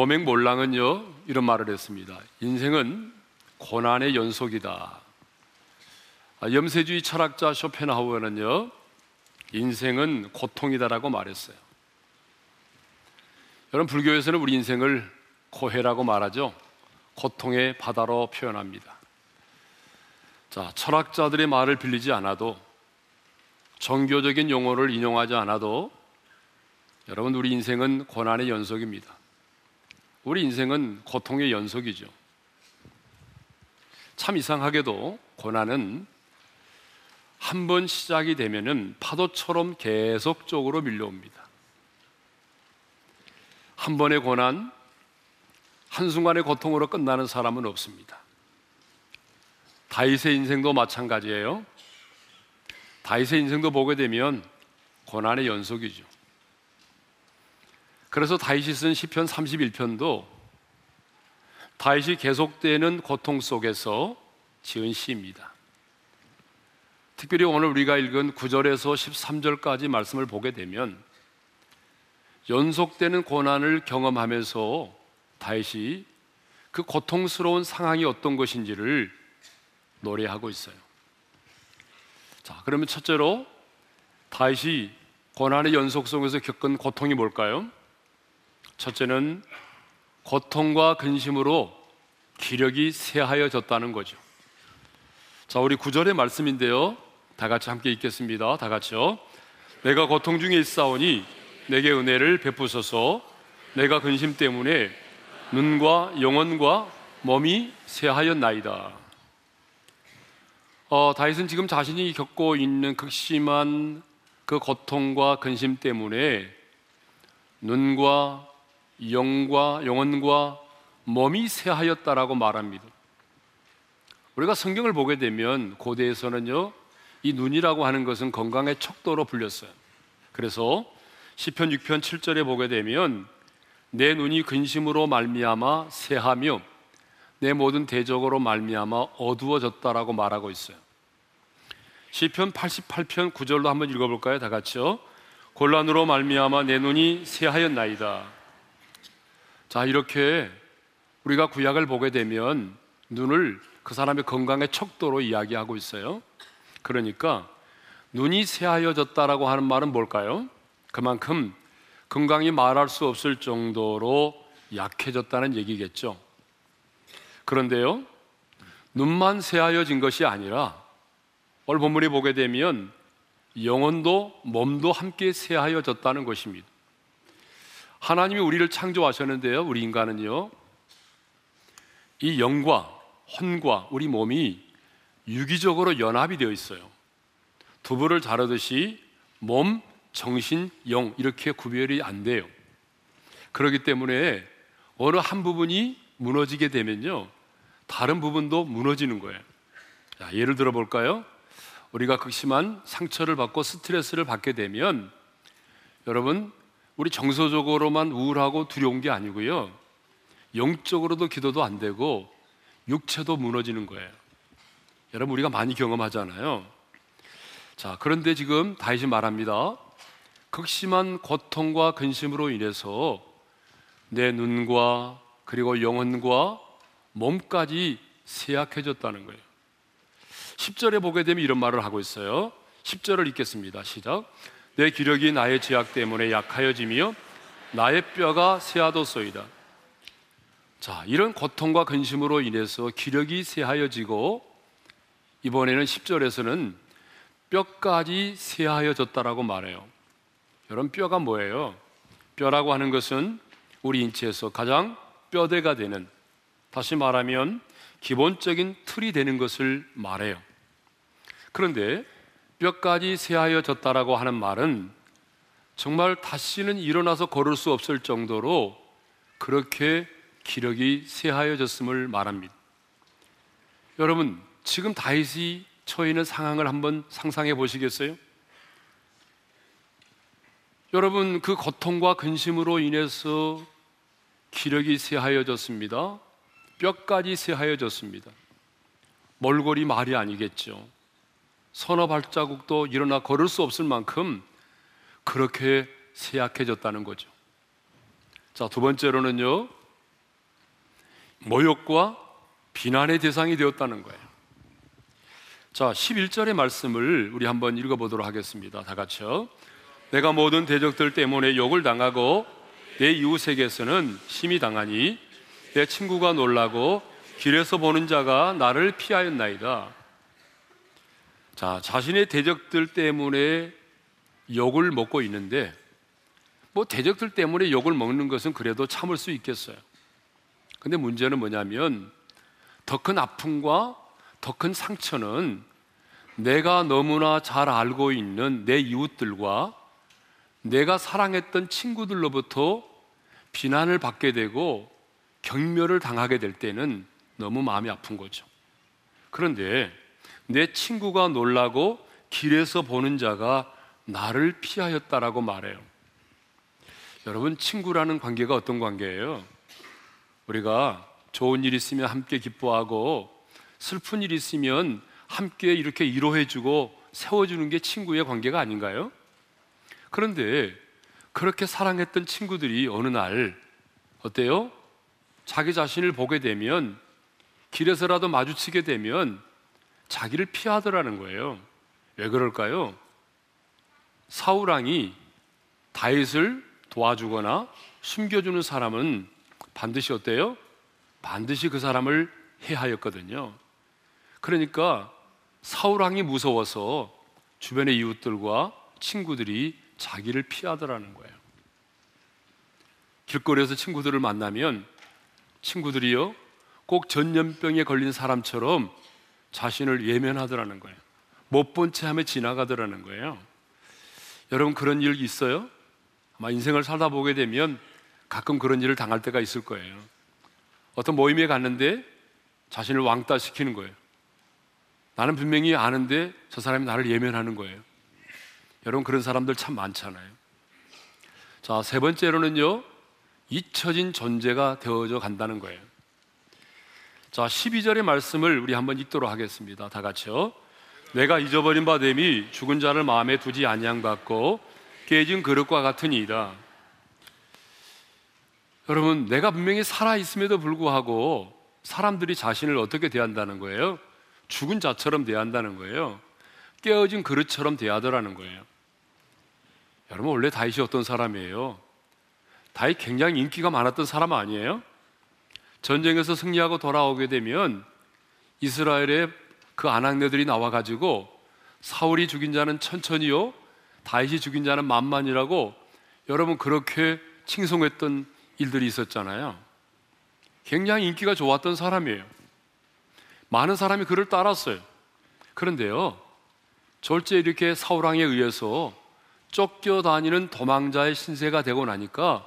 로맹 몰랑은요 이런 말을 했습니다. 인생은 고난의 연속이다. 아, 염세주의 철학자 쇼펜하우어는요 인생은 고통이다라고 말했어요. 여러분 불교에서는 우리 인생을 고해라고 말하죠. 고통의 바다로 표현합니다. 자, 철학자들의 말을 빌리지 않아도 정교적인 용어를 인용하지 않아도 여러분 우리 인생은 고난의 연속입니다. 우리 인생은 고통의 연속이죠. 참 이상하게도 고난은 한 번 시작이 되면은 파도처럼 계속적으로 밀려옵니다. 한 번의 고난, 한순간의 고통으로 끝나는 사람은 없습니다. 다윗의 인생도 마찬가지예요. 다윗의 인생도 보게 되면 고난의 연속이죠. 그래서 다윗이 쓴 시편 31편도 다윗이 계속되는 고통 속에서 지은 시입니다. 특별히 오늘 우리가 읽은 9절에서 13절까지 말씀을 보게 되면 연속되는 고난을 경험하면서 다윗이 그 고통스러운 상황이 어떤 것인지를 노래하고 있어요. 자, 그러면 첫째로 다윗이 고난의 연속 속에서 겪은 고통이 뭘까요? 첫째는 고통과 근심으로 기력이 쇠하여졌다는 거죠. 자, 우리 구절의 말씀인데요. 다 같이 함께 읽겠습니다. 다 같이요. 내가 고통 중에 있사오니 내게 은혜를 베푸소서. 내가 근심 때문에 눈과 영혼과 몸이 쇠하였나이다. 어, 다윗은 지금 자신이 겪고 있는 극심한 그 고통과 근심 때문에 눈과 영과 영혼과 몸이 쇠하였다라고 말합니다. 우리가 성경을 보게 되면 고대에서는요, 이 눈이라고 하는 것은 건강의 척도로 불렸어요. 그래서 시편 6편 7절에 보게 되면 내 눈이 근심으로 말미암아 새하며 내 모든 대적으로 말미암아 어두워졌다라고 말하고 있어요. 시편 88편 9절로 한번 읽어볼까요? 다 같이요. 곤란으로 말미암아 내 눈이 새하였나이다. 자 이렇게 우리가 구약을 보게 되면 눈을 그 사람의 건강의 척도로 이야기하고 있어요. 그러니까 눈이 새하여졌다라고 하는 말은 뭘까요? 그만큼 건강이 말할 수 없을 정도로 약해졌다는 얘기겠죠. 그런데요, 눈만 새하여진 것이 아니라 오늘 본문에 보게 되면 영혼도 몸도 함께 새하여졌다는 것입니다. 하나님이 우리를 창조하셨는데요, 우리 인간은요, 이 영과 혼과 우리 몸이 유기적으로 연합이 되어 있어요. 두부를 자르듯이 몸, 정신, 영 이렇게 구별이 안 돼요. 그렇기 때문에 어느 한 부분이 무너지게 되면요. 다른 부분도 무너지는 거예요. 자, 예를 들어 볼까요? 우리가 극심한 상처를 받고 스트레스를 받게 되면 여러분 우리 정서적으로만 우울하고 두려운 게 아니고요. 영적으로도 기도도 안 되고 육체도 무너지는 거예요. 여러분 우리가 많이 경험하잖아요. 자, 그런데 지금 다시 말합니다. 극심한 고통과 근심으로 인해서 내 눈과 그리고 영혼과 몸까지 쇠약해졌다는 거예요. 10절에 보게 되면 이런 말을 하고 있어요. 10절을 읽겠습니다. 시작. 내 기력이 나의 죄악 때문에 약하여지며 나의 뼈가 쇠하도소이다. 자, 이런 고통과 근심으로 인해서 기력이 쇠하여지고 이번에는 10절에서는 뼈까지 쇠하여졌다라고 말해요. 여러분 뼈가 뭐예요? 뼈라고 하는 것은 우리 인체에서 가장 뼈대가 되는 다시 말하면 기본적인 틀이 되는 것을 말해요. 그런데 뼈까지 쇠하여졌다라고 하는 말은 정말 다시는 일어나서 걸을 수 없을 정도로 그렇게 기력이 쇠하여졌음을 말합니다. 여러분, 지금 다윗이 처해 있는 상황을 한번 상상해 보시겠어요? 여러분 그 고통과 근심으로 인해서 기력이 쇠하여졌습니다. 뼈까지 쇠하여졌습니다. 몰골이 말이 아니겠죠. 서너 발자국도 일어나 걸을 수 없을 만큼 그렇게 쇠약해졌다는 거죠. 자, 두 번째로는요. 모욕과 비난의 대상이 되었다는 거예요. 자, 11절의 말씀을 우리 한번 읽어 보도록 하겠습니다. 다 같이요. 내가 모든 대적들 때문에 욕을 당하고 내 이웃에게서는 심히 당하니 내 친구가 놀라고 길에서 보는 자가 나를 피하였나이다. 자, 자신의 대적들 때문에 욕을 먹고 있는데 뭐 대적들 때문에 욕을 먹는 것은 그래도 참을 수 있겠어요. 근데 문제는 뭐냐면 더 큰 아픔과 더 큰 상처는 내가 너무나 잘 알고 있는 내 이웃들과 내가 사랑했던 친구들로부터 비난을 받게 되고 경멸을 당하게 될 때는 너무 마음이 아픈 거죠. 그런데 내 친구가 놀라고 길에서 보는 자가 나를 피하였다라고 말해요. 여러분, 친구라는 관계가 어떤 관계예요? 우리가 좋은 일 있으면 함께 기뻐하고 슬픈 일 있으면 함께 이렇게 위로해주고 세워주는 게 친구의 관계가 아닌가요? 그런데 그렇게 사랑했던 친구들이 어느 날 어때요? 자기 자신을 보게 되면 길에서라도 마주치게 되면 자기를 피하더라는 거예요. 왜 그럴까요? 사우랑이 다윗을 도와주거나 숨겨주는 사람은 반드시 어때요? 반드시 그 사람을 해하였거든요. 그러니까 사우랑이 무서워서 주변의 이웃들과 친구들이 자기를 피하더라는 거예요. 길거리에서 친구들을 만나면 친구들이요 꼭 전염병에 걸린 사람처럼 자신을 예면하더라는 거예요. 못 본 채 하며 지나가더라는 거예요. 여러분 그런 일 있어요? 아마 인생을 살다 보게 되면 가끔 그런 일을 당할 때가 있을 거예요. 어떤 모임에 갔는데 자신을 왕따 시키는 거예요. 나는 분명히 아는데 저 사람이 나를 예면하는 거예요. 여러분 그런 사람들 참 많잖아요. 자, 세 번째로는요. 잊혀진 존재가 되어져 간다는 거예요. 자, 12절의 말씀을 우리 한번 읽도록 하겠습니다. 다 같이요. 내가 잊어버린 바 됨이 죽은 자를 마음에 두지 아니함받고 깨진 그릇과 같으니이다. 여러분, 내가 분명히 살아 있음에도 불구하고 사람들이 자신을 어떻게 대한다는 거예요? 죽은 자처럼 대한다는 거예요. 깨어진 그릇처럼 대하더라는 거예요. 여러분, 원래 다윗이 어떤 사람이에요? 다윗 굉장히 인기가 많았던 사람 아니에요? 전쟁에서 승리하고 돌아오게 되면 이스라엘의 그 아낙네들이 나와가지고 사울이 죽인 자는 천천히요, 다윗이 죽인 자는 만만이라고 여러분 그렇게 칭송했던 일들이 있었잖아요. 굉장히 인기가 좋았던 사람이에요. 많은 사람이 그를 따랐어요. 그런데요, 절제 이렇게 사울왕에 의해서 쫓겨다니는 도망자의 신세가 되고 나니까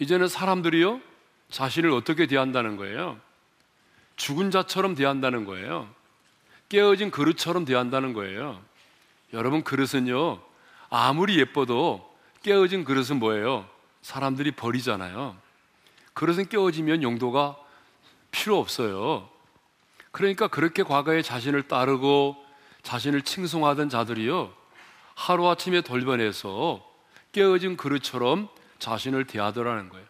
이제는 사람들이요, 자신을 어떻게 대한다는 거예요? 죽은 자처럼 대한다는 거예요. 깨어진 그릇처럼 대한다는 거예요. 여러분, 그릇은요, 아무리 예뻐도 깨어진 그릇은 뭐예요? 사람들이 버리잖아요. 그릇은 깨어지면 용도가 필요 없어요. 그러니까 그렇게 과거에 자신을 따르고 자신을 칭송하던 자들이요. 하루아침에 돌변해서 깨어진 그릇처럼 자신을 대하더라는 거예요.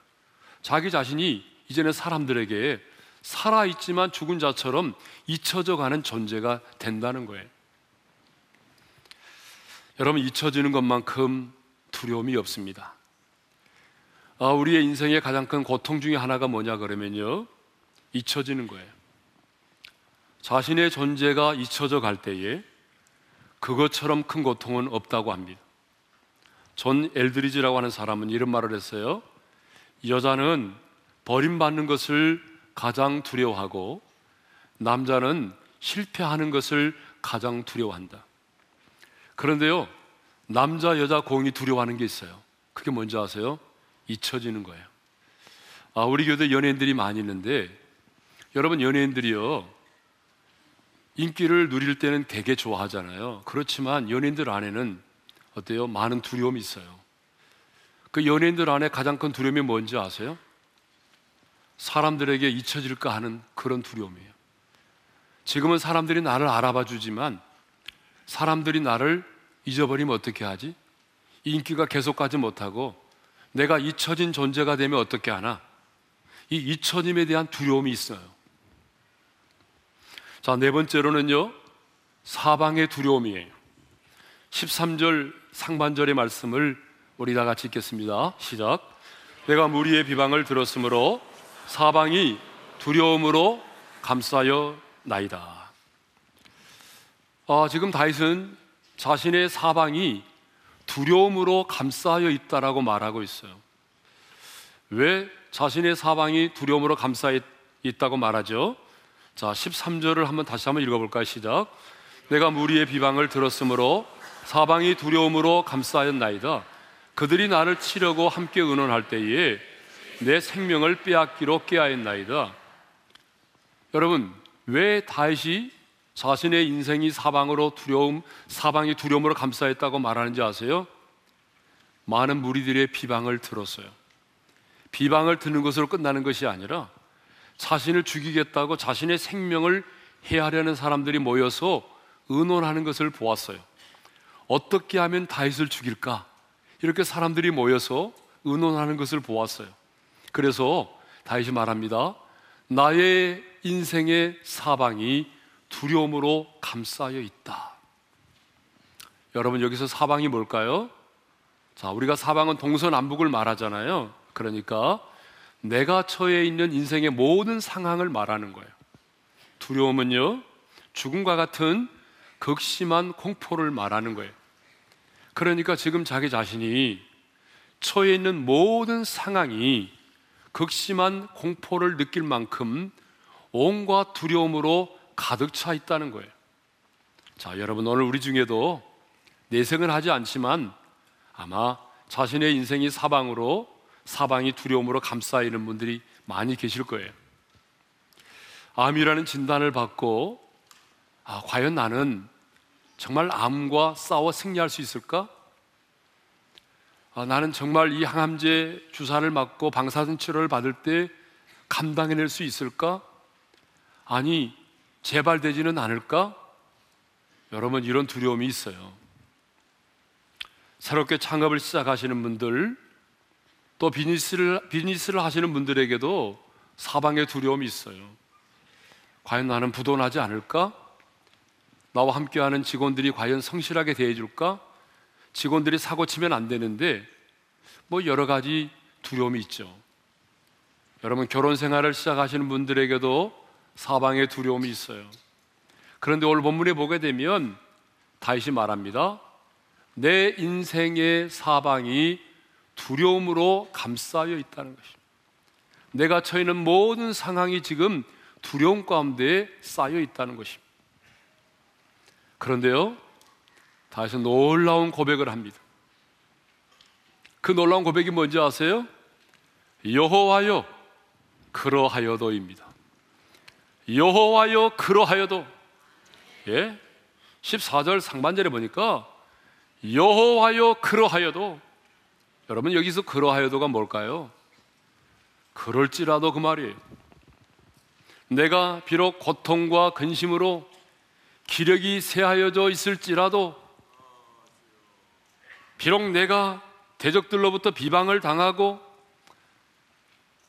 자기 자신이 이제는 사람들에게 살아있지만 죽은 자처럼 잊혀져 가는 존재가 된다는 거예요. 여러분, 잊혀지는 것만큼 두려움이 없습니다. 아, 우리의 인생의 가장 큰 고통 중에 하나가 뭐냐 그러면요. 잊혀지는 거예요. 자신의 존재가 잊혀져 갈 때에 그것처럼 큰 고통은 없다고 합니다. 존 엘드리지라고 하는 사람은 이런 말을 했어요. 여자는 버림받는 것을 가장 두려워하고 남자는 실패하는 것을 가장 두려워한다. 그런데요, 남자, 여자 공이 두려워하는 게 있어요. 그게 뭔지 아세요? 잊혀지는 거예요. 아, 우리 교대 연예인들이 많이 있는데, 여러분 연예인들이요, 인기를 누릴 때는 되게 좋아하잖아요. 그렇지만 연예인들 안에는 어때요? 많은 두려움이 있어요. 그 연예인들 안에 가장 큰 두려움이 뭔지 아세요? 사람들에게 잊혀질까 하는 그런 두려움이에요. 지금은 사람들이 나를 알아봐 주지만 사람들이 나를 잊어버리면 어떻게 하지? 인기가 계속 가지 못하고 내가 잊혀진 존재가 되면 어떻게 하나? 이 이처님에 대한 두려움이 있어요. 자, 네 번째로는요, 사방의 두려움이에요. 13절 상반절의 말씀을 우리 다 같이 읽겠습니다. 시작. 내가 무리의 비방을 들었으므로 사방이 두려움으로 감싸여 나이다. 아, 지금 다윗은 자신의 사방이 두려움으로 감싸여 있다라고 말하고 있어요. 왜 자신의 사방이 두려움으로 감싸여 있다고 말하죠? 자, 13절을 한번 다시 한번 읽어볼까요? 시작. 내가 무리의 비방을 들었으므로 사방이 두려움으로 감싸였나이다. 그들이 나를 치려고 함께 의논할 때에 내 생명을 빼앗기로 깨하였나이다. 여러분, 왜 다윗이 자신의 인생이 사방으로 두려움, 사방이 두려움으로 감싸였다고 말하는지 아세요? 많은 무리들의 비방을 들었어요. 비방을 듣는 것으로 끝나는 것이 아니라 자신을 죽이겠다고 자신의 생명을 해하려는 사람들이 모여서 의논하는 것을 보았어요. 어떻게 하면 다윗을 죽일까? 이렇게 사람들이 모여서 의논하는 것을 보았어요. 그래서 다윗이 말합니다. 나의 인생의 사방이 두려움으로 감싸여 있다. 여러분 여기서 사방이 뭘까요? 자, 우리가 사방은 동서남북을 말하잖아요. 그러니까 내가 처해 있는 인생의 모든 상황을 말하는 거예요. 두려움은요, 죽음과 같은 극심한 공포를 말하는 거예요. 그러니까 지금 자기 자신이 처해 있는 모든 상황이 극심한 공포를 느낄 만큼 온갖 두려움으로 가득 차 있다는 거예요. 자, 여러분, 오늘 우리 중에도 내생은 하지 않지만 아마 자신의 인생이 사방으로 사방이 두려움으로 감싸 있는 분들이 많이 계실 거예요. 암이라는 진단을 받고 아, 과연 나는 정말 암과 싸워 승리할 수 있을까? 아, 나는 정말 이 항암제 주사를 맞고 방사선 치료를 받을 때 감당해낼 수 있을까? 아니, 재발되지는 않을까? 여러분, 이런 두려움이 있어요. 새롭게 창업을 시작하시는 분들, 또 비즈니스를, 비즈니스를 하시는 분들에게도 사방의 두려움이 있어요. 과연 나는 부도나지 않을까? 나와 함께하는 직원들이 과연 성실하게 대해줄까? 직원들이 사고 치면 안 되는데 뭐 여러 가지 두려움이 있죠. 여러분 결혼 생활을 시작하시는 분들에게도 사방에 두려움이 있어요. 그런데 오늘 본문에 보게 되면 다시 말합니다. 내 인생의 사방이 두려움으로 감싸여 있다는 것입니다. 내가 처해 있는 모든 상황이 지금 두려움 가운데 쌓여 있다는 것입니다. 그런데요, 다시 놀라운 고백을 합니다. 그 놀라운 고백이 뭔지 아세요? 여호와여 그러하여도입니다. 여호와여 그러하여도 예? 14절 상반절에 보니까 여호와여 그러하여도 여러분 여기서 그러하여도가 뭘까요? 그럴지라도 그 말이에요. 내가 비록 고통과 근심으로 기력이 쇠하여져 있을지라도 비록 내가 대적들로부터 비방을 당하고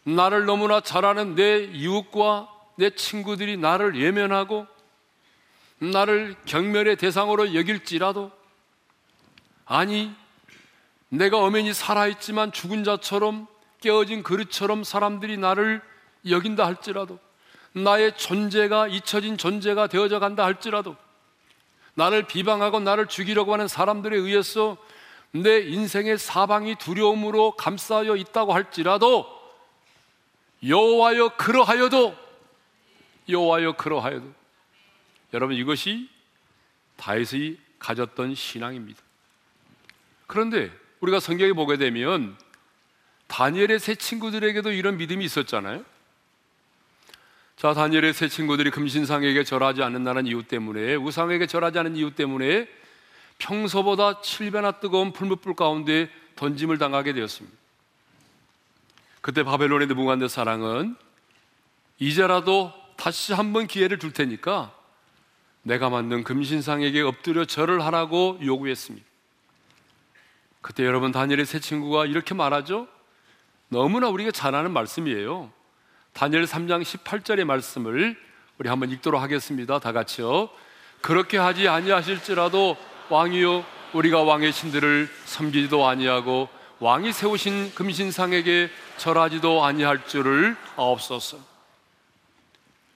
나를 너무나 잘 아는 내 이웃과 내 친구들이 나를 예면하고 나를 경멸의 대상으로 여길지라도 아니 내가 엄연히 살아있지만 죽은 자처럼 깨어진 그릇처럼 사람들이 나를 여긴다 할지라도 나의 존재가 잊혀진 존재가 되어져 간다 할지라도 나를 비방하고 나를 죽이려고 하는 사람들에 의해서 내 인생의 사방이 두려움으로 감싸여 있다고 할지라도 여호와여 그러하여도 여호와여 그러하여도 여러분 이것이 다윗이 가졌던 신앙입니다. 그런데 우리가 성경에 보게 되면 다니엘의 세 친구들에게도 이런 믿음이 있었잖아요. 자, 다니엘의 세 친구들이 금신상에게 절하지 않는 나는 이유 때문에 우상에게 절하지 않는 이유 때문에 평소보다 7배나 뜨거운 풀무불 가운데 던짐을 당하게 되었습니다. 그때 바벨론의 느부갓네 사랑은 이제라도 다시 한 번 기회를 줄 테니까 내가 만든 금신상에게 엎드려 절을 하라고 요구했습니다. 그때 여러분 다니엘의 세 친구가 이렇게 말하죠. 너무나 우리가 잘 아는 말씀이에요. 다니엘 3장 18절의 말씀을 우리 한번 읽도록 하겠습니다. 다 같이요. 그렇게 하지 아니하실지라도 왕이요 우리가 왕의 신들을 섬기지도 아니하고 왕이 세우신 금신상에게 절하지도 아니할 줄을 아옵소서.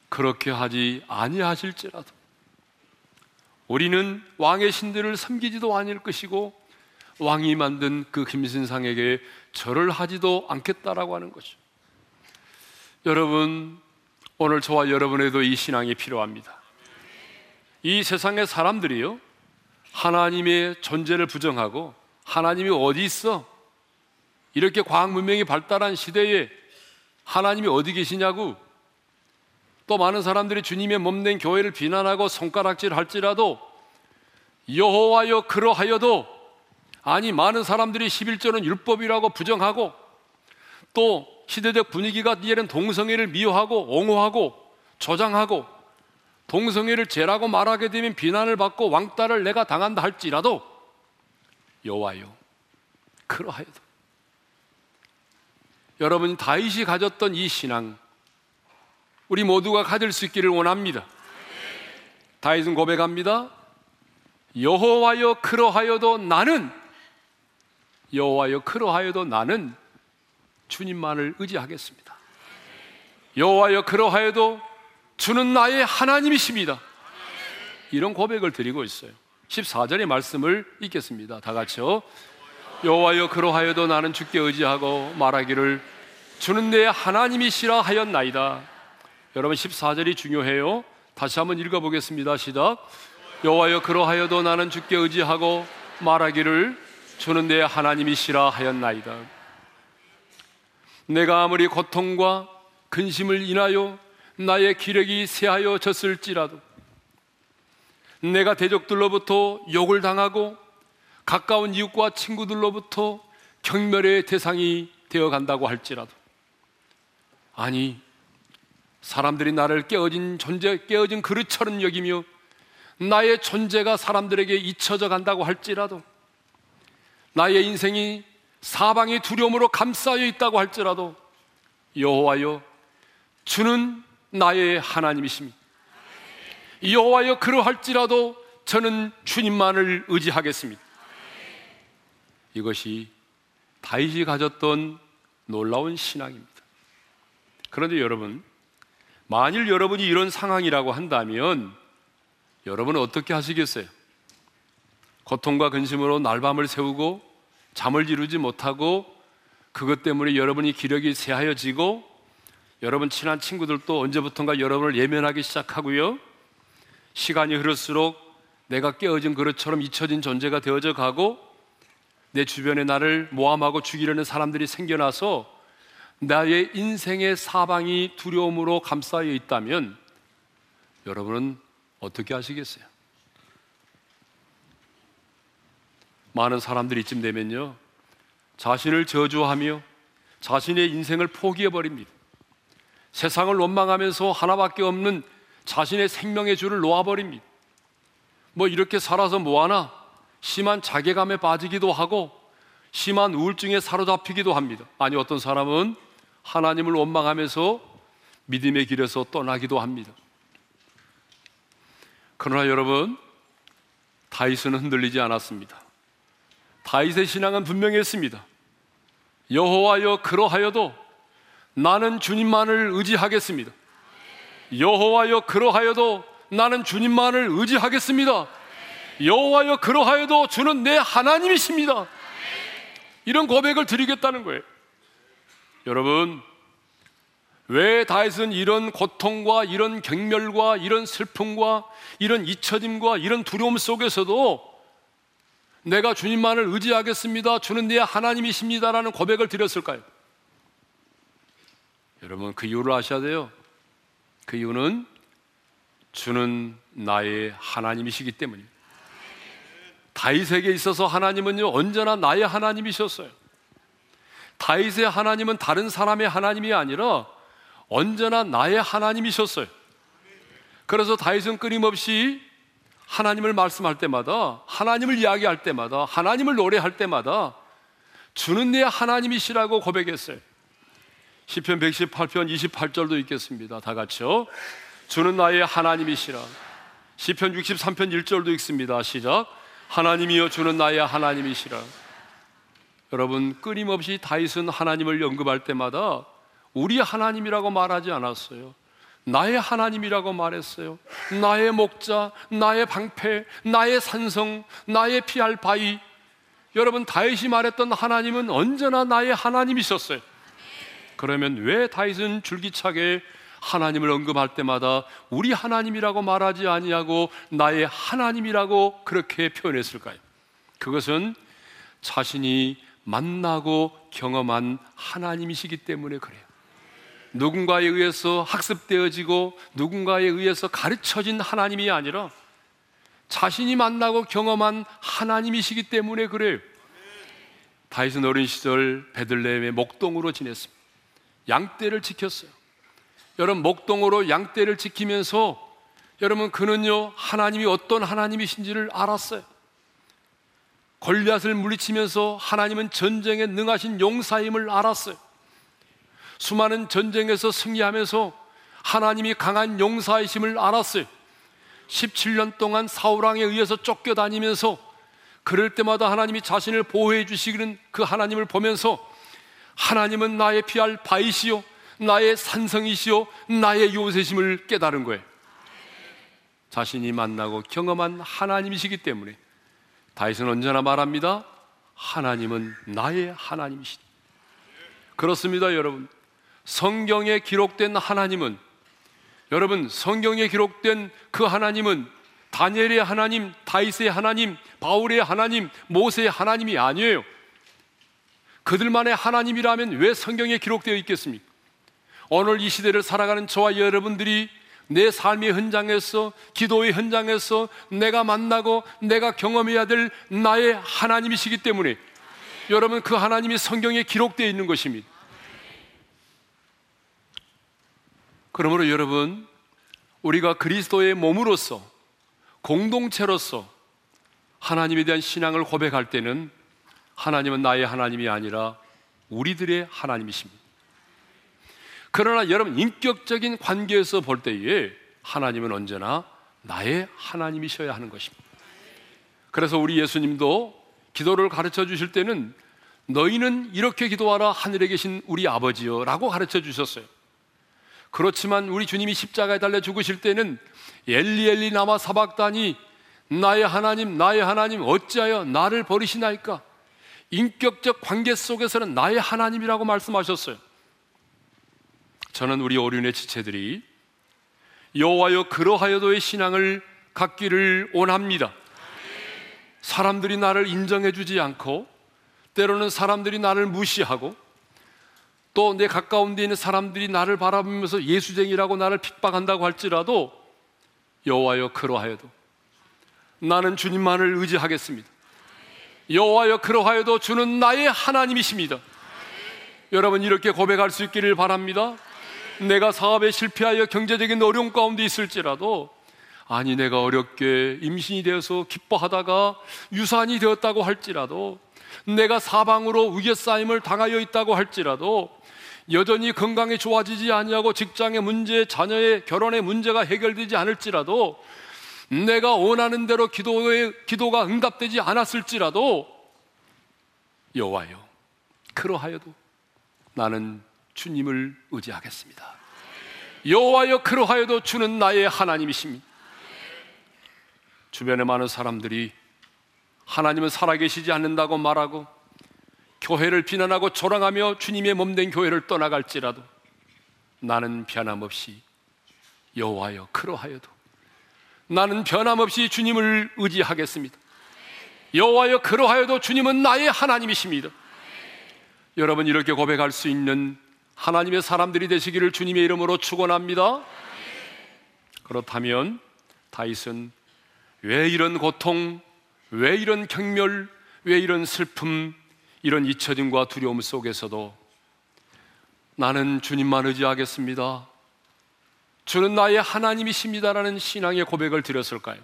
그렇게 하지 아니하실지라도 우리는 왕의 신들을 섬기지도 아니할 것이고 왕이 만든 그 금신상에게 절을 하지도 않겠다라고 하는 거죠. 여러분, 오늘 저와 여러분에도 이 신앙이 필요합니다. 이 세상의 사람들이요, 하나님의 존재를 부정하고 하나님이 어디 있어? 이렇게 과학 문명이 발달한 시대에 하나님이 어디 계시냐고 또 많은 사람들이 주님의 몸된 교회를 비난하고 손가락질 할지라도 여호와여 그러하여도 아니 많은 사람들이 11조는 율법이라고 부정하고 또 시대적 분위기가 이제는 동성애를 미워하고 옹호하고 조장하고 동성애를 죄라고 말하게 되면 비난을 받고 왕따를 내가 당한다 할지라도 여호와여 그러하여도 여러분이 다윗이 가졌던 이 신앙 우리 모두가 가질 수 있기를 원합니다. 다윗은 고백합니다. 여호와여 그러하여도 나는 여호와여 그러하여도 나는 주님만을 의지하겠습니다. 여호와여 그러하여도 주는 나의 하나님이십니다. 이런 고백을 드리고 있어요. 14절의 말씀을 읽겠습니다. 다 같이요. 여호와여 그러하여도 나는 주께 의지하고 말하기를 주는 내 하나님이시라 하였나이다. 여러분 14절이 중요해요. 다시 한번 읽어 보겠습니다. 시작. 여호와여 그러하여도 나는 주께 의지하고 말하기를 주는 내 하나님이시라 하였나이다. 내가 아무리 고통과 근심을 인하여 나의 기력이 쇠하여 졌을지라도 내가 대적들로부터 욕을 당하고 가까운 이웃과 친구들로부터 경멸의 대상이 되어 간다고 할지라도 아니 사람들이 나를 깨어진 존재 깨어진 그릇처럼 여기며 나의 존재가 사람들에게 잊혀져 간다고 할지라도 나의 인생이 사방의 두려움으로 감싸여 있다고 할지라도 여호와여 주는 나의 하나님이십니다. 여호와여 그러할지라도 저는 주님만을 의지하겠습니다. 이것이 다윗이 가졌던 놀라운 신앙입니다. 그런데 여러분, 만일 여러분이 이런 상황이라고 한다면 여러분은 어떻게 하시겠어요? 고통과 근심으로 날밤을 새우고 잠을 이루지 못하고 그것 때문에 여러분이 기력이 쇠하여지고 여러분 친한 친구들도 언제부턴가 여러분을 예면하기 시작하고요. 시간이 흐를수록 내가 깨어진 그릇처럼 잊혀진 존재가 되어져 가고 내 주변에 나를 모함하고 죽이려는 사람들이 생겨나서 나의 인생의 사방이 두려움으로 감싸여 있다면 여러분은 어떻게 하시겠어요? 많은 사람들이 이쯤 되면요. 자신을 저주하며 자신의 인생을 포기해 버립니다. 세상을 원망하면서 하나밖에 없는 자신의 생명의 줄을 놓아버립니다. 뭐 이렇게 살아서 뭐하나 심한 자괴감에 빠지기도 하고 심한 우울증에 사로잡히기도 합니다. 아니 어떤 사람은 하나님을 원망하면서 믿음의 길에서 떠나기도 합니다. 그러나 여러분 다윗은 흔들리지 않았습니다. 다윗의 신앙은 분명했습니다. 여호와여 그러하여도 나는 주님만을 의지하겠습니다. 여호와여 그러하여도 나는 주님만을 의지하겠습니다. 여호와여 그러하여도 주는 내 하나님이십니다. 이런 고백을 드리겠다는 거예요. 여러분 왜 다윗은 이런 고통과 이런 경멸과 이런 슬픔과 이런 잊혀짐과 이런 두려움 속에서도 내가 주님만을 의지하겠습니다. 주는 내 하나님이십니다라는 고백을 드렸을까요? 여러분 그 이유를 아셔야 돼요. 그 이유는 주는 나의 하나님이시기 때문입니다. 다윗에게 있어서 하나님은요 언제나 나의 하나님이셨어요. 다윗의 하나님은 다른 사람의 하나님이 아니라 언제나 나의 하나님이셨어요. 그래서 다윗은 끊임없이 하나님을 말씀할 때마다 하나님을 이야기할 때마다 하나님을 노래할 때마다 주는 내 하나님이시라고 고백했어요. 시편 118편 28절도 읽겠습니다. 다 같이요. 주는 나의 하나님이시라. 시편 63편 1절도 읽습니다. 시작. 하나님이여 주는 나의 하나님이시라. 여러분 끊임없이 다윗은 하나님을 언급할 때마다 우리 하나님이라고 말하지 않았어요. 나의 하나님이라고 말했어요. 나의 목자, 나의 방패, 나의 산성, 나의 피할 바위. 여러분 다윗이 말했던 하나님은 언제나 나의 하나님이셨어요. 그러면 왜 다윗은 줄기차게 하나님을 언급할 때마다 우리 하나님이라고 말하지 아니하고 나의 하나님이라고 그렇게 표현했을까요? 그것은 자신이 만나고 경험한 하나님이시기 때문에 그래요. 누군가에 의해서 학습되어지고 누군가에 의해서 가르쳐진 하나님이 아니라 자신이 만나고 경험한 하나님이시기 때문에 그래요. 다윗은 어린 시절 베들레헴의 목동으로 지냈습니다. 양떼를 지켰어요. 여러분 목동으로 양떼를 지키면서 여러분 그는요 하나님이 어떤 하나님이신지를 알았어요. 골리앗을 물리치면서 하나님은 전쟁에 능하신 용사임을 알았어요. 수많은 전쟁에서 승리하면서 하나님이 강한 용사이심을 알았어요. 17년 동안 사울왕에 의해서 쫓겨다니면서 그럴 때마다 하나님이 자신을 보호해 주시기는 그 하나님을 보면서 하나님은 나의 피할 바이시요 나의 산성이시요 나의 요새심을 깨달은 거예요. 자신이 만나고 경험한 하나님이시기 때문에 다윗은 언제나 말합니다. 하나님은 나의 하나님이시다. 그렇습니다, 여러분. 성경에 기록된 하나님은 여러분 성경에 기록된 그 하나님은 다니엘의 하나님, 다윗의 하나님, 바울의 하나님, 모세의 하나님이 아니에요. 그들만의 하나님이라면 왜 성경에 기록되어 있겠습니까? 오늘 이 시대를 살아가는 저와 여러분들이 내 삶의 현장에서, 기도의 현장에서 내가 만나고 내가 경험해야 될 나의 하나님이시기 때문에 여러분 그 하나님이 성경에 기록되어 있는 것입니다. 그러므로 여러분, 우리가 그리스도의 몸으로서 공동체로서 하나님에 대한 신앙을 고백할 때는 하나님은 나의 하나님이 아니라 우리들의 하나님이십니다. 그러나 여러분, 인격적인 관계에서 볼 때에 하나님은 언제나 나의 하나님이셔야 하는 것입니다. 그래서 우리 예수님도 기도를 가르쳐 주실 때는 너희는 이렇게 기도하라 하늘에 계신 우리 아버지여 라고 가르쳐 주셨어요. 그렇지만 우리 주님이 십자가에 달려 죽으실 때는 엘리 엘리 나마 사박다니 나의 하나님 나의 하나님 어찌하여 나를 버리시나이까 인격적 관계 속에서는 나의 하나님이라고 말씀하셨어요. 저는 우리 어린의 지체들이 여호와여 그러하여도의 신앙을 갖기를 원합니다. 사람들이 나를 인정해 주지 않고 때로는 사람들이 나를 무시하고 또 내 가까운 데 있는 사람들이 나를 바라보면서 예수쟁이라고 나를 핍박한다고 할지라도 여호와여 그러하여도 나는 주님만을 의지하겠습니다. 여호와여 그러하여도 주는 나의 하나님이십니다. 여러분 이렇게 고백할 수 있기를 바랍니다. 내가 사업에 실패하여 경제적인 어려움 가운데 있을지라도 아니 내가 어렵게 임신이 되어서 기뻐하다가 유산이 되었다고 할지라도 내가 사방으로 위기싸임을 당하여 있다고 할지라도 여전히 건강이 좋아지지 아니하고 직장의 문제, 자녀의 결혼의 문제가 해결되지 않을지라도 내가 원하는 대로 기도의 기도가 응답되지 않았을지라도 여호와여 그러하여도 나는 주님을 의지하겠습니다. 여호와여 그러하여도 주는 나의 하나님이십니다. 주변에 많은 사람들이 하나님은 살아계시지 않는다고 말하고 교회를 비난하고 조랑하며 주님의 몸된 교회를 떠나갈지라도 나는 변함없이 여호와여 그러하여도 나는 변함없이 주님을 의지하겠습니다. 여호와여 그러하여도 주님은 나의 하나님이십니다. 여러분 이렇게 고백할 수 있는 하나님의 사람들이 되시기를 주님의 이름으로 축원합니다. 그렇다면 다윗은 왜 이런 고통, 왜 이런 경멸, 왜 이런 슬픔, 이런 잊혀짐과 두려움 속에서도 나는 주님만 의지하겠습니다. 주는 나의 하나님이십니다라는 신앙의 고백을 드렸을까요?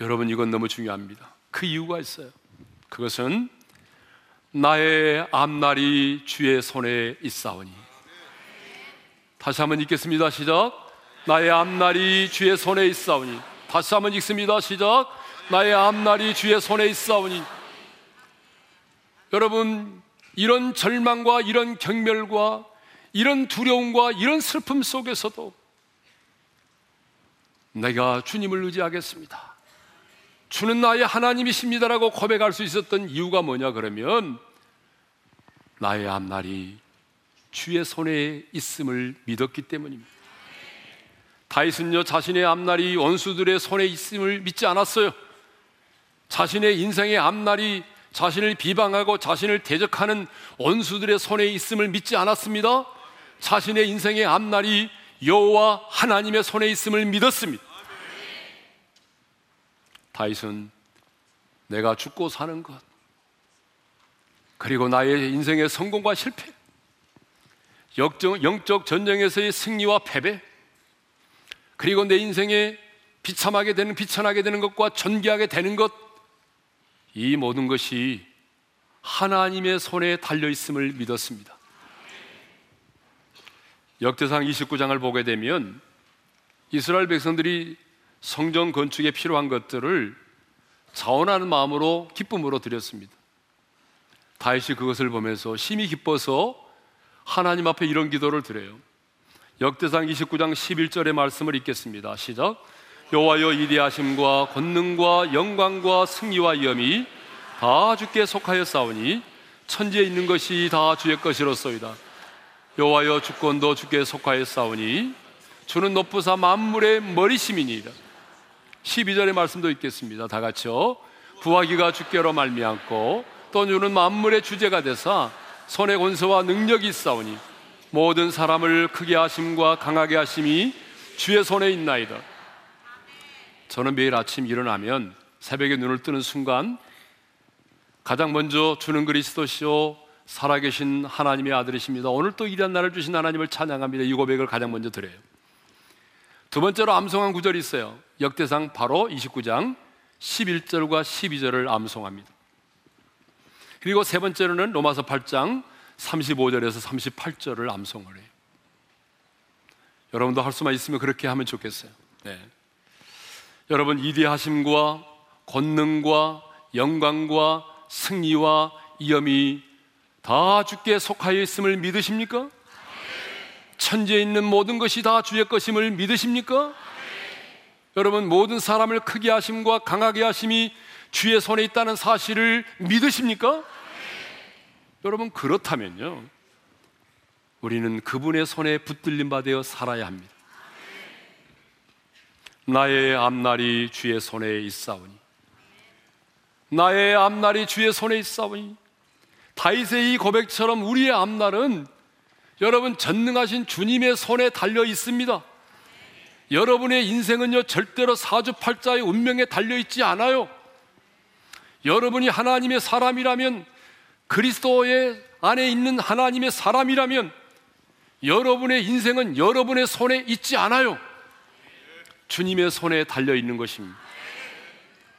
여러분, 이건 너무 중요합니다. 그 이유가 있어요. 그것은 나의 앞날이 주의 손에 있사오니 다시 한번 읽겠습니다 시작 나의 앞날이 주의 손에 있사오니 다시 한번 읽습니다 시작 나의 앞날이 주의 손에 있사오니 여러분 이런 절망과 이런 경멸과 이런 두려움과 이런 슬픔 속에서도 내가 주님을 의지하겠습니다. 주는 나의 하나님이십니다라고 고백할 수 있었던 이유가 뭐냐 그러면 나의 앞날이 주의 손에 있음을 믿었기 때문입니다. 다윗은요 자신의 앞날이 원수들의 손에 있음을 믿지 않았어요. 자신의 인생의 앞날이 자신을 비방하고 자신을 대적하는 원수들의 손에 있음을 믿지 않았습니다. 자신의 인생의 앞날이 여호와 하나님의 손에 있음을 믿었습니다. 다윗은 내가 죽고 사는 것 그리고 나의 인생의 성공과 실패 영적 전쟁에서의 승리와 패배 그리고 내 인생에 비참하게 되는 비천하게 되는 것과 전개하게 되는 것 이 모든 것이 하나님의 손에 달려 있음을 믿었습니다. 역대상 29장을 보게 되면 이스라엘 백성들이 성전 건축에 필요한 것들을 자원하는 마음으로 기쁨으로 드렸습니다. 다윗이 그것을 보면서 심히 기뻐서 하나님 앞에 이런 기도를 드려요. 역대상 29장 11절의 말씀을 읽겠습니다. 시작. 여호와여 이대하심과 권능과 영광과 승리와 위엄이 다 주께 속하여 싸우니 천지에 있는 것이 다 주의 것이로소이다. 여호와여 주권도 주께 속하여 싸우니 주는 높으사 만물의 머리심이니이다. 12절의 말씀도 있겠습니다. 다 같이요. 부하기가 주께로 말미암고 또 주는 만물의 주제가 되사 손의 권세와 능력이 있사오니 모든 사람을 크게 하심과 강하게 하심이 주의 손에 있나이다. 저는 매일 아침 일어나면 새벽에 눈을 뜨는 순간 가장 먼저 주는 그리스도시요 살아계신 하나님의 아들이십니다. 오늘 또 이런 날을 주신 하나님을 찬양합니다. 이 고백을 가장 먼저 드려요. 두 번째로 암송한 구절이 있어요. 역대상 바로 29장 11절과 12절을 암송합니다. 그리고 세 번째로는 로마서 8장 35절에서 38절을 암송을 해요. 여러분도 할 수만 있으면 그렇게 하면 좋겠어요. 네. 여러분 이대하심과 권능과 영광과 승리와 이염이 다 주께 속하여 있음을 믿으십니까? 천지에 있는 모든 것이 다 주의 것임을 믿으십니까? 여러분 모든 사람을 크게 하심과 강하게 하심이 주의 손에 있다는 사실을 믿으십니까? 여러분 그렇다면요. 우리는 그분의 손에 붙들림 받아 살아야 합니다. 나의 앞날이 주의 손에 있사오니 나의 앞날이 주의 손에 있사오니 다윗의 이 고백처럼 우리의 앞날은 여러분 전능하신 주님의 손에 달려 있습니다. 여러분의 인생은요 절대로 사주팔자의 운명에 달려 있지 않아요. 여러분이 하나님의 사람이라면 그리스도의 안에 있는 하나님의 사람이라면 여러분의 인생은 여러분의 손에 있지 않아요. 주님의 손에 달려 있는 것입니다.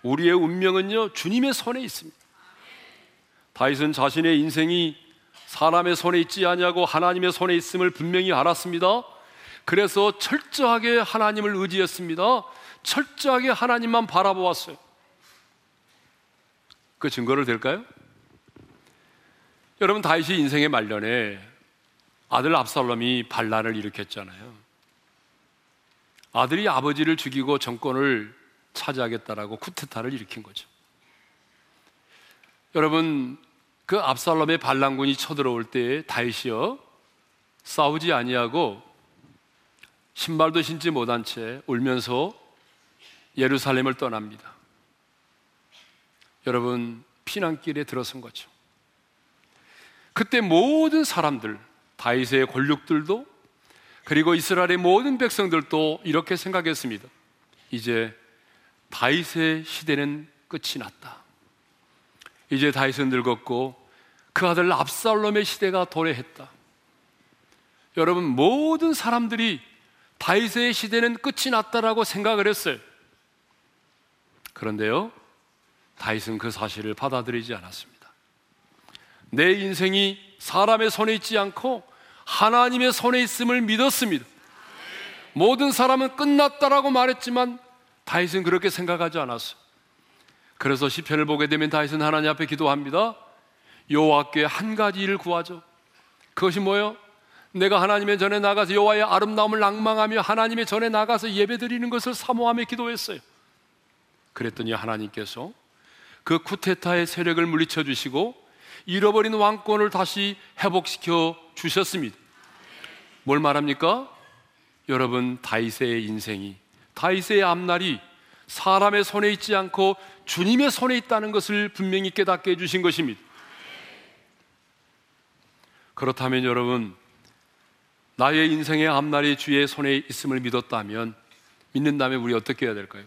우리의 운명은요 주님의 손에 있습니다. 다윗은 자신의 인생이 사람의 손에 있지 아니하고 하나님의 손에 있음을 분명히 알았습니다. 그래서 철저하게 하나님을 의지했습니다. 철저하게 하나님만 바라보았어요. 그 증거를 될까요? 여러분 다윗이 인생의 말년에 아들 압살롬이 반란을 일으켰잖아요. 아들이 아버지를 죽이고 정권을 차지하겠다라고 쿠데타를 일으킨 거죠. 여러분 그 압살롬의 반란군이 쳐들어올 때 다윗이요 싸우지 아니하고 신발도 신지 못한 채 울면서 예루살렘을 떠납니다. 여러분 피난길에 들어선 거죠. 그때 모든 사람들 다윗의 권력들도 그리고 이스라엘의 모든 백성들도 이렇게 생각했습니다. 이제 다윗의 시대는 끝이 났다. 이제 다윗은 늙었고 그 아들 압살롬의 시대가 도래했다. 여러분 모든 사람들이 다윗의 시대는 끝이 났다라고 생각을 했어요. 그런데요, 다윗은 그 사실을 받아들이지 않았습니다. 내 인생이 사람의 손에 있지 않고 하나님의 손에 있음을 믿었습니다. 모든 사람은 끝났다라고 말했지만 다윗은 그렇게 생각하지 않았어. 그래서 시편을 보게 되면 다윗은 하나님 앞에 기도합니다. 여호와께 한 가지 일을 구하죠. 그것이 뭐요? 내가 하나님의 전에 나가서 여호와의 아름다움을 낭망하며 하나님의 전에 나가서 예배드리는 것을 사모하며 기도했어요. 그랬더니 하나님께서 그 쿠테타의 세력을 물리쳐 주시고 잃어버린 왕권을 다시 회복시켜 주셨습니다. 뭘 말합니까? 여러분 다윗의 인생이 다윗의 앞날이 사람의 손에 있지 않고 주님의 손에 있다는 것을 분명히 깨닫게 해 주신 것입니다. 그렇다면 여러분, 나의 인생의 앞날이 주의 손에 있음을 믿었다면, 믿는다면 우리 어떻게 해야 될까요?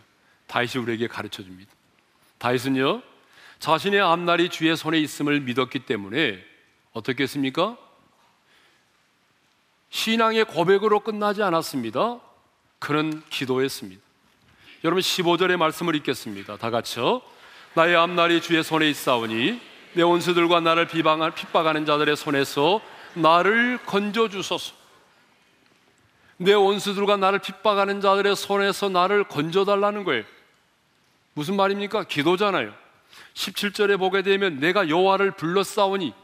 다윗이 우리에게 가르쳐 줍니다. 다윗은요, 자신의 앞날이 주의 손에 있음을 믿었기 때문에 어떻게 했습니까? 신앙의 고백으로 끝나지 않았습니다. 그는 기도했습니다. 여러분 15절의 말씀을 읽겠습니다. 다 같이요. 나의 앞날이 주의 손에 있사오니 내 원수들과 나를 비방할 핍박하는 자들의 손에서 나를 건져 주소서. 내 원수들과 나를 핍박하는 자들의 손에서 나를 건져 달라는 거예요. 무슨 말입니까? 기도잖아요. 17절에 보게 되면 내가 여호와를 불렀사오니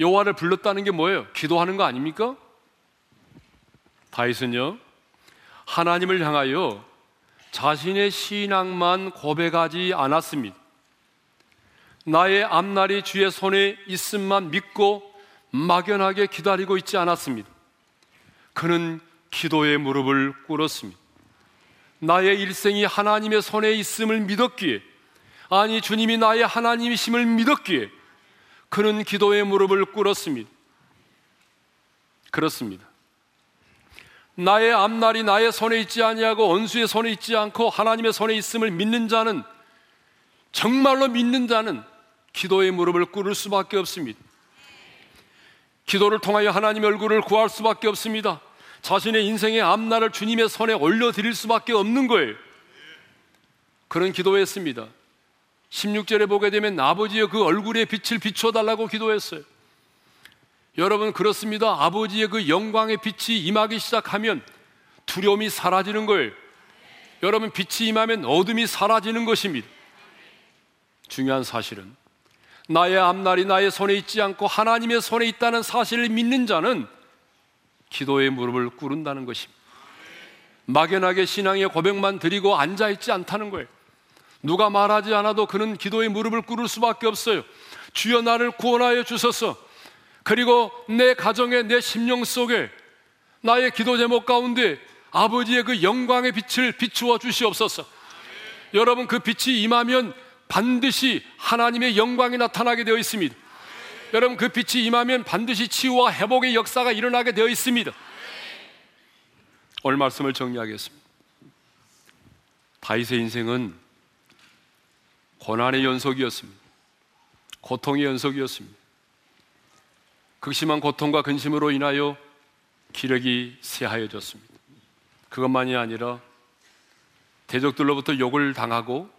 여호와를 불렀다는 게 뭐예요? 기도하는 거 아닙니까? 다윗은요. 하나님을 향하여 자신의 신앙만 고백하지 않았습니다. 나의 앞날이 주의 손에 있음만 믿고 막연하게 기다리고 있지 않았습니다. 그는 기도의 무릎을 꿇었습니다. 나의 일생이 하나님의 손에 있음을 믿었기에, 아니, 주님이 나의 하나님이심을 믿었기에, 그는 기도의 무릎을 꿇었습니다. 그렇습니다. 나의 앞날이 나의 손에 있지 아니하고 원수의 손에 있지 않고 하나님의 손에 있음을 믿는 자는 정말로 믿는 자는 기도의 무릎을 꿇을 수밖에 없습니다. 기도를 통하여 하나님의 얼굴을 구할 수밖에 없습니다. 자신의 인생의 앞날을 주님의 손에 올려드릴 수밖에 없는 거예요. 그런 기도했습니다. 16절에 보게 되면 아버지의 그 얼굴에 빛을 비춰달라고 기도했어요. 여러분 그렇습니다. 아버지의 그 영광의 빛이 임하기 시작하면 두려움이 사라지는 거예요. 여러분 빛이 임하면 어둠이 사라지는 것입니다. 중요한 사실은 나의 앞날이 나의 손에 있지 않고 하나님의 손에 있다는 사실을 믿는 자는 기도의 무릎을 꿇는다는 것입니다. 막연하게 신앙의 고백만 드리고 앉아 있지 않다는 거예요. 누가 말하지 않아도 그는 기도의 무릎을 꿇을 수밖에 없어요. 주여 나를 구원하여 주소서. 그리고 내 가정에 내 심령 속에 나의 기도 제목 가운데 아버지의 그 영광의 빛을 비추어 주시옵소서. 여러분 그 빛이 임하면 반드시 하나님의 영광이 나타나게 되어 있습니다. 여러분 그 빛이 임하면 반드시 치유와 회복의 역사가 일어나게 되어 있습니다. 오늘 말씀을 정리하겠습니다. 다윗의 인생은 고난의 연속이었습니다. 고통의 연속이었습니다. 극심한 고통과 근심으로 인하여 기력이 쇠하여졌습니다. 그것만이 아니라 대적들로부터 욕을 당하고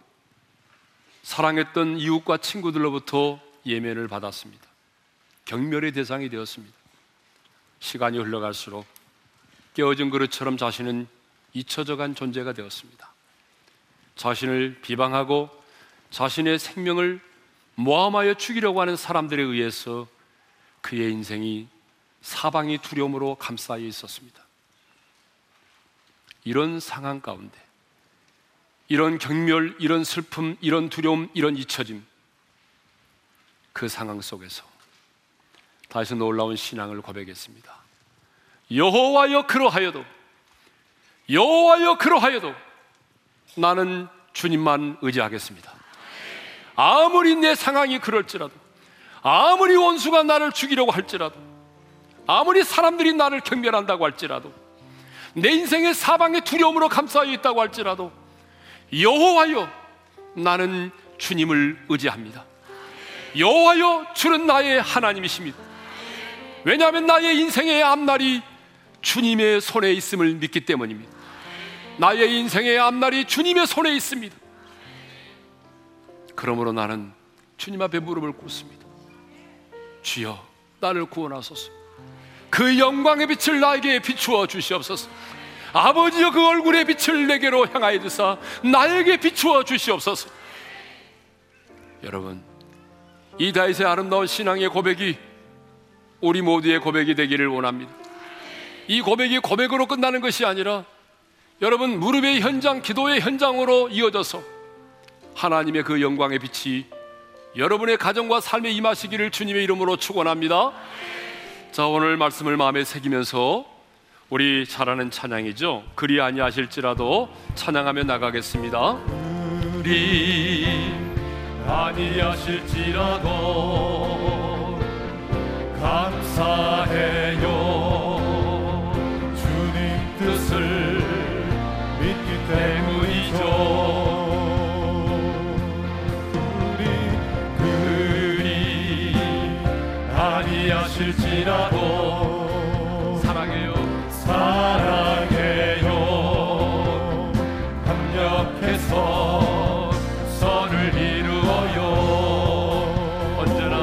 사랑했던 이웃과 친구들로부터 예면을 받았습니다. 경멸의 대상이 되었습니다. 시간이 흘러갈수록 깨어진 그릇처럼 자신은 잊혀져 간 존재가 되었습니다. 자신을 비방하고 자신의 생명을 모함하여 죽이려고 하는 사람들에 의해서 그의 인생이 사방이 두려움으로 감싸여 있었습니다. 이런 상황 가운데 이런 경멸, 이런 슬픔, 이런 두려움, 이런 잊혀짐 그 상황 속에서 다시 놀라운 신앙을 고백했습니다. 여호와여 그러하여도 여호와여 그러하여도 나는 주님만 의지하겠습니다. 아무리 내 상황이 그럴지라도 아무리 원수가 나를 죽이려고 할지라도 아무리 사람들이 나를 경멸한다고 할지라도 내 인생의 사방에 두려움으로 감싸여 있다고 할지라도 여호와여 나는 주님을 의지합니다. 여호와여 주는 나의 하나님이십니다. 왜냐하면 나의 인생의 앞날이 주님의 손에 있음을 믿기 때문입니다. 나의 인생의 앞날이 주님의 손에 있습니다. 그러므로 나는 주님 앞에 무릎을 꿇습니다. 주여 나를 구원하소서. 그 영광의 빛을 나에게 비추어 주시옵소서. 아버지여 그 얼굴의 빛을 내게로 향하여 주사 나에게 비추어 주시옵소서. 여러분, 이 다윗의 아름다운 신앙의 고백이 우리 모두의 고백이 되기를 원합니다. 이 고백이 고백으로 끝나는 것이 아니라 여러분 무릎의 현장, 기도의 현장으로 이어져서 하나님의 그 영광의 빛이 여러분의 가정과 삶에 임하시기를 주님의 이름으로 축원합니다. 자, 오늘 말씀을 마음에 새기면서 우리 잘하는 찬양이죠. 그리 아니하실지라도 찬양하며 나가겠습니다. 그리 아니하실지라도 감사해요. 주님 뜻을 아니하실지라도 사랑해요. 사랑해요. 합력해서 선을 이루어요. 언제나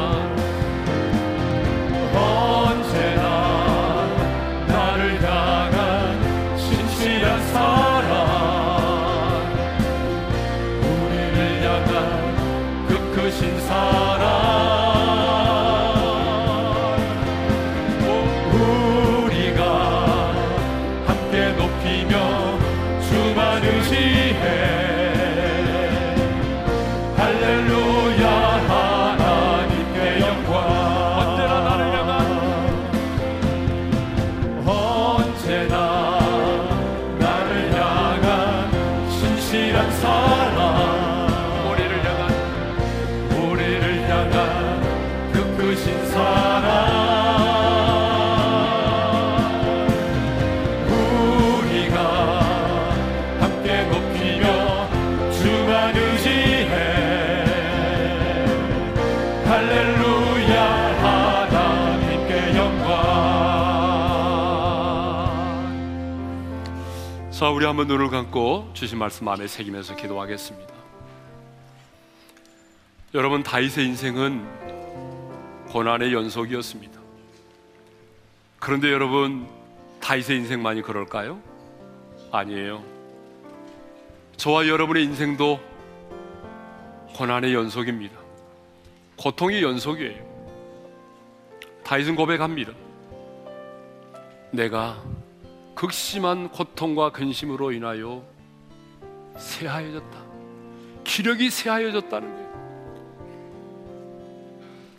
언제나 나를 향한 신실한 사랑 우리를 향한 그 크신 사랑 우리 한번 눈을 감고 주신 말씀 마음에 새기면서 기도하겠습니다. 여러분 다윗의 인생은 고난의 연속이었습니다. 그런데 여러분 다윗의 인생만이 그럴까요? 아니에요. 저와 여러분의 인생도 고난의 연속입니다. 고통의 연속이에요. 다윗은 고백합니다. 내가 극심한 고통과 근심으로 인하여 새하여졌다. 기력이 새하여졌다는 거예요.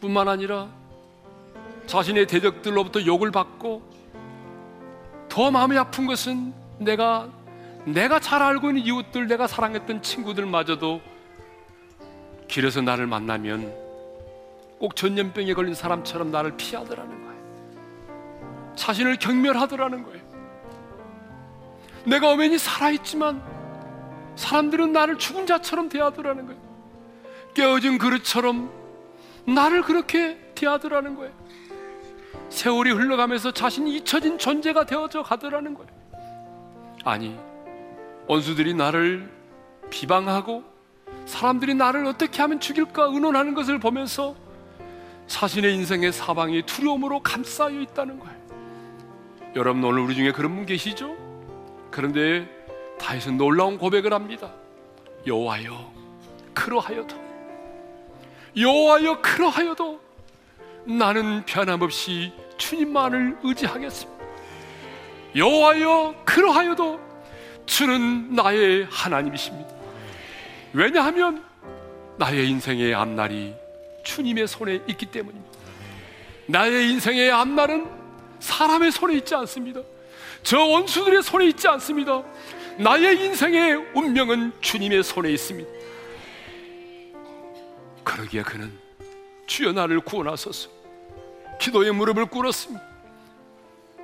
뿐만 아니라 자신의 대적들로부터 욕을 받고 더 마음이 아픈 것은 내가 내가 잘 알고 있는 이웃들, 내가 사랑했던 친구들마저도 길에서 나를 만나면 꼭 전염병에 걸린 사람처럼 나를 피하더라는 거예요. 자신을 경멸하더라는 거예요. 내가 어머니 살아있지만 사람들은 나를 죽은 자처럼 대하더라는 거예요. 깨어진 그릇처럼 나를 그렇게 대하더라는 거예요. 세월이 흘러가면서 자신이 잊혀진 존재가 되어져 가더라는 거예요. 아니, 원수들이 나를 비방하고 사람들이 나를 어떻게 하면 죽일까 의논하는 것을 보면서 자신의 인생의 사방이 두려움으로 감싸여 있다는 거예요. 여러분 오늘 우리 중에 그런 분 계시죠? 그런데 다윗은 놀라운 고백을 합니다. 여호와여 그러하여도 여호와여 그러하여도 나는 변함없이 주님만을 의지하겠습니다. 여호와여 그러하여도 주는 나의 하나님이십니다. 왜냐하면 나의 인생의 앞날이 주님의 손에 있기 때문입니다. 나의 인생의 앞날은 사람의 손에 있지 않습니다. 저 원수들의 손에 있지 않습니다. 나의 인생의 운명은 주님의 손에 있습니다. 그러기에 그는 주여 나를 구원하소서 기도의 무릎을 꿇었습니다.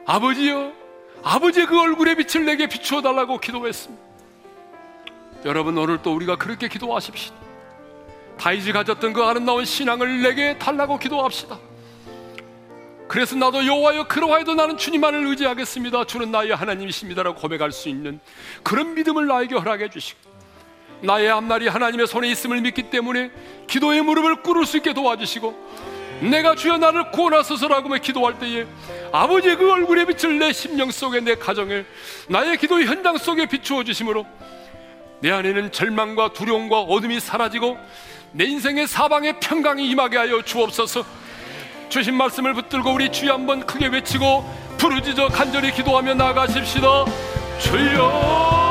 아버지여, 아버지의 그 얼굴의 빛을 내게 비추어 달라고 기도했습니다. 여러분 오늘 또 우리가 그렇게 기도하십시다. 다윗이 가졌던 그 아름다운 신앙을 내게 달라고 기도합시다. 그래서 나도 여호와여 그러하여도 나는 주님만을 의지하겠습니다. 주는 나의 하나님이십니다라고 고백할 수 있는 그런 믿음을 나에게 허락해 주시고 나의 앞날이 하나님의 손에 있음을 믿기 때문에 기도의 무릎을 꿇을 수 있게 도와주시고 내가 주여 나를 구원하소서라고 기도할 때에 아버지의 그 얼굴의 빛을 내 심령 속에 내 가정에 나의 기도 현장 속에 비추어 주심으로 내 안에는 절망과 두려움과 어둠이 사라지고 내 인생의 사방에 평강이 임하게 하여 주옵소서 주신 말씀을 붙들고 우리 주여 한번 크게 외치고 부르짖어 간절히 기도하며 나가십시다. 주여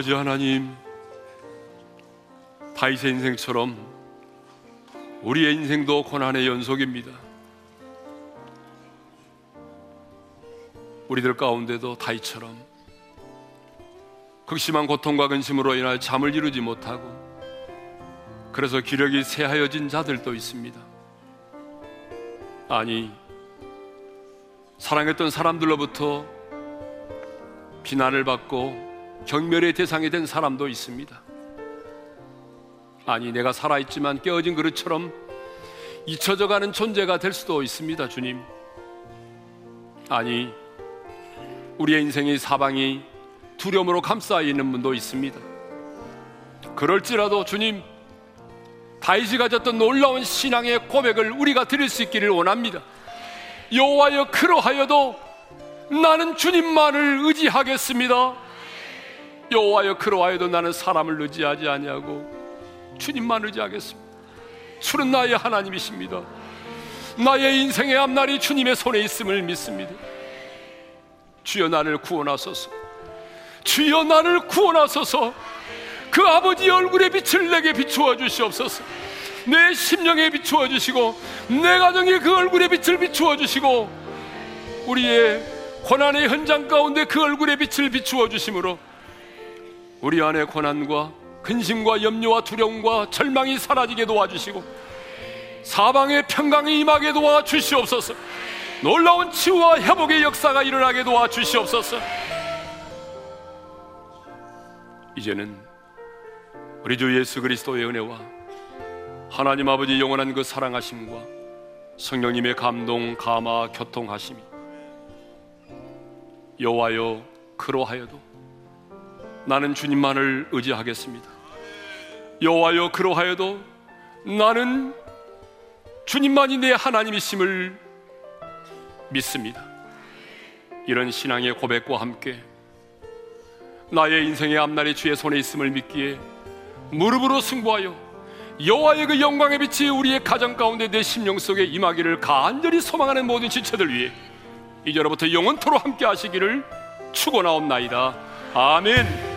아버지 하나님, 다윗의 인생처럼 우리의 인생도 고난의 연속입니다. 우리들 가운데도 다윗처럼 극심한 고통과 근심으로 인할 잠을 이루지 못하고 그래서 기력이 쇠하여진 자들도 있습니다. 아니, 사랑했던 사람들로부터 비난을 받고 경멸의 대상이 된 사람도 있습니다. 아니, 내가 살아있지만 깨어진 그릇처럼 잊혀져 가는 존재가 될 수도 있습니다, 주님. 아니, 우리의 인생의 사방이 두려움으로 감싸 있는 분도 있습니다. 그럴지라도 주님, 다윗이 가졌던 놀라운 신앙의 고백을 우리가 드릴 수 있기를 원합니다. 여호와여 그러하여도 나는 주님만을 의지하겠습니다. 여호와여 그러하여도 나는 사람을 의지하지 아니하고 주님만 의지하겠습니다. 주는 나의 하나님이십니다. 나의 인생의 앞날이 주님의 손에 있음을 믿습니다. 주여 나를 구원하소서. 주여 나를 구원하소서. 그 아버지 얼굴의 빛을 내게 비추어 주시옵소서. 내 심령에 비추어 주시고 내 가정에 그 얼굴의 빛을 비추어 주시고 우리의 고난의 현장 가운데 그 얼굴의 빛을 비추어 주심으로 우리 안의 고난과 근심과 염려와 두려움과 절망이 사라지게 도와주시고 사방의 평강이 임하게 도와주시옵소서. 놀라운 치유와 회복의 역사가 일어나게 도와주시옵소서. 이제는 우리 주 예수 그리스도의 은혜와 하나님 아버지 영원한 그 사랑하심과 성령님의 감동, 감화, 교통하심이 여호와여 그로하여도 나는 주님만을 의지하겠습니다. 여호와여 그러하여도 나는 주님만이 내 하나님이심을 믿습니다. 이런 신앙의 고백과 함께 나의 인생의 앞날이 주의 손에 있음을 믿기에 무릎으로 승부하여 여호와의 그 영광의 빛이 우리의 가정 가운데 내 심령 속에 임하기를 간절히 소망하는 모든 지체들 위해 이제로부터 영원토로 함께 하시기를 축원하옵나이다. 아멘.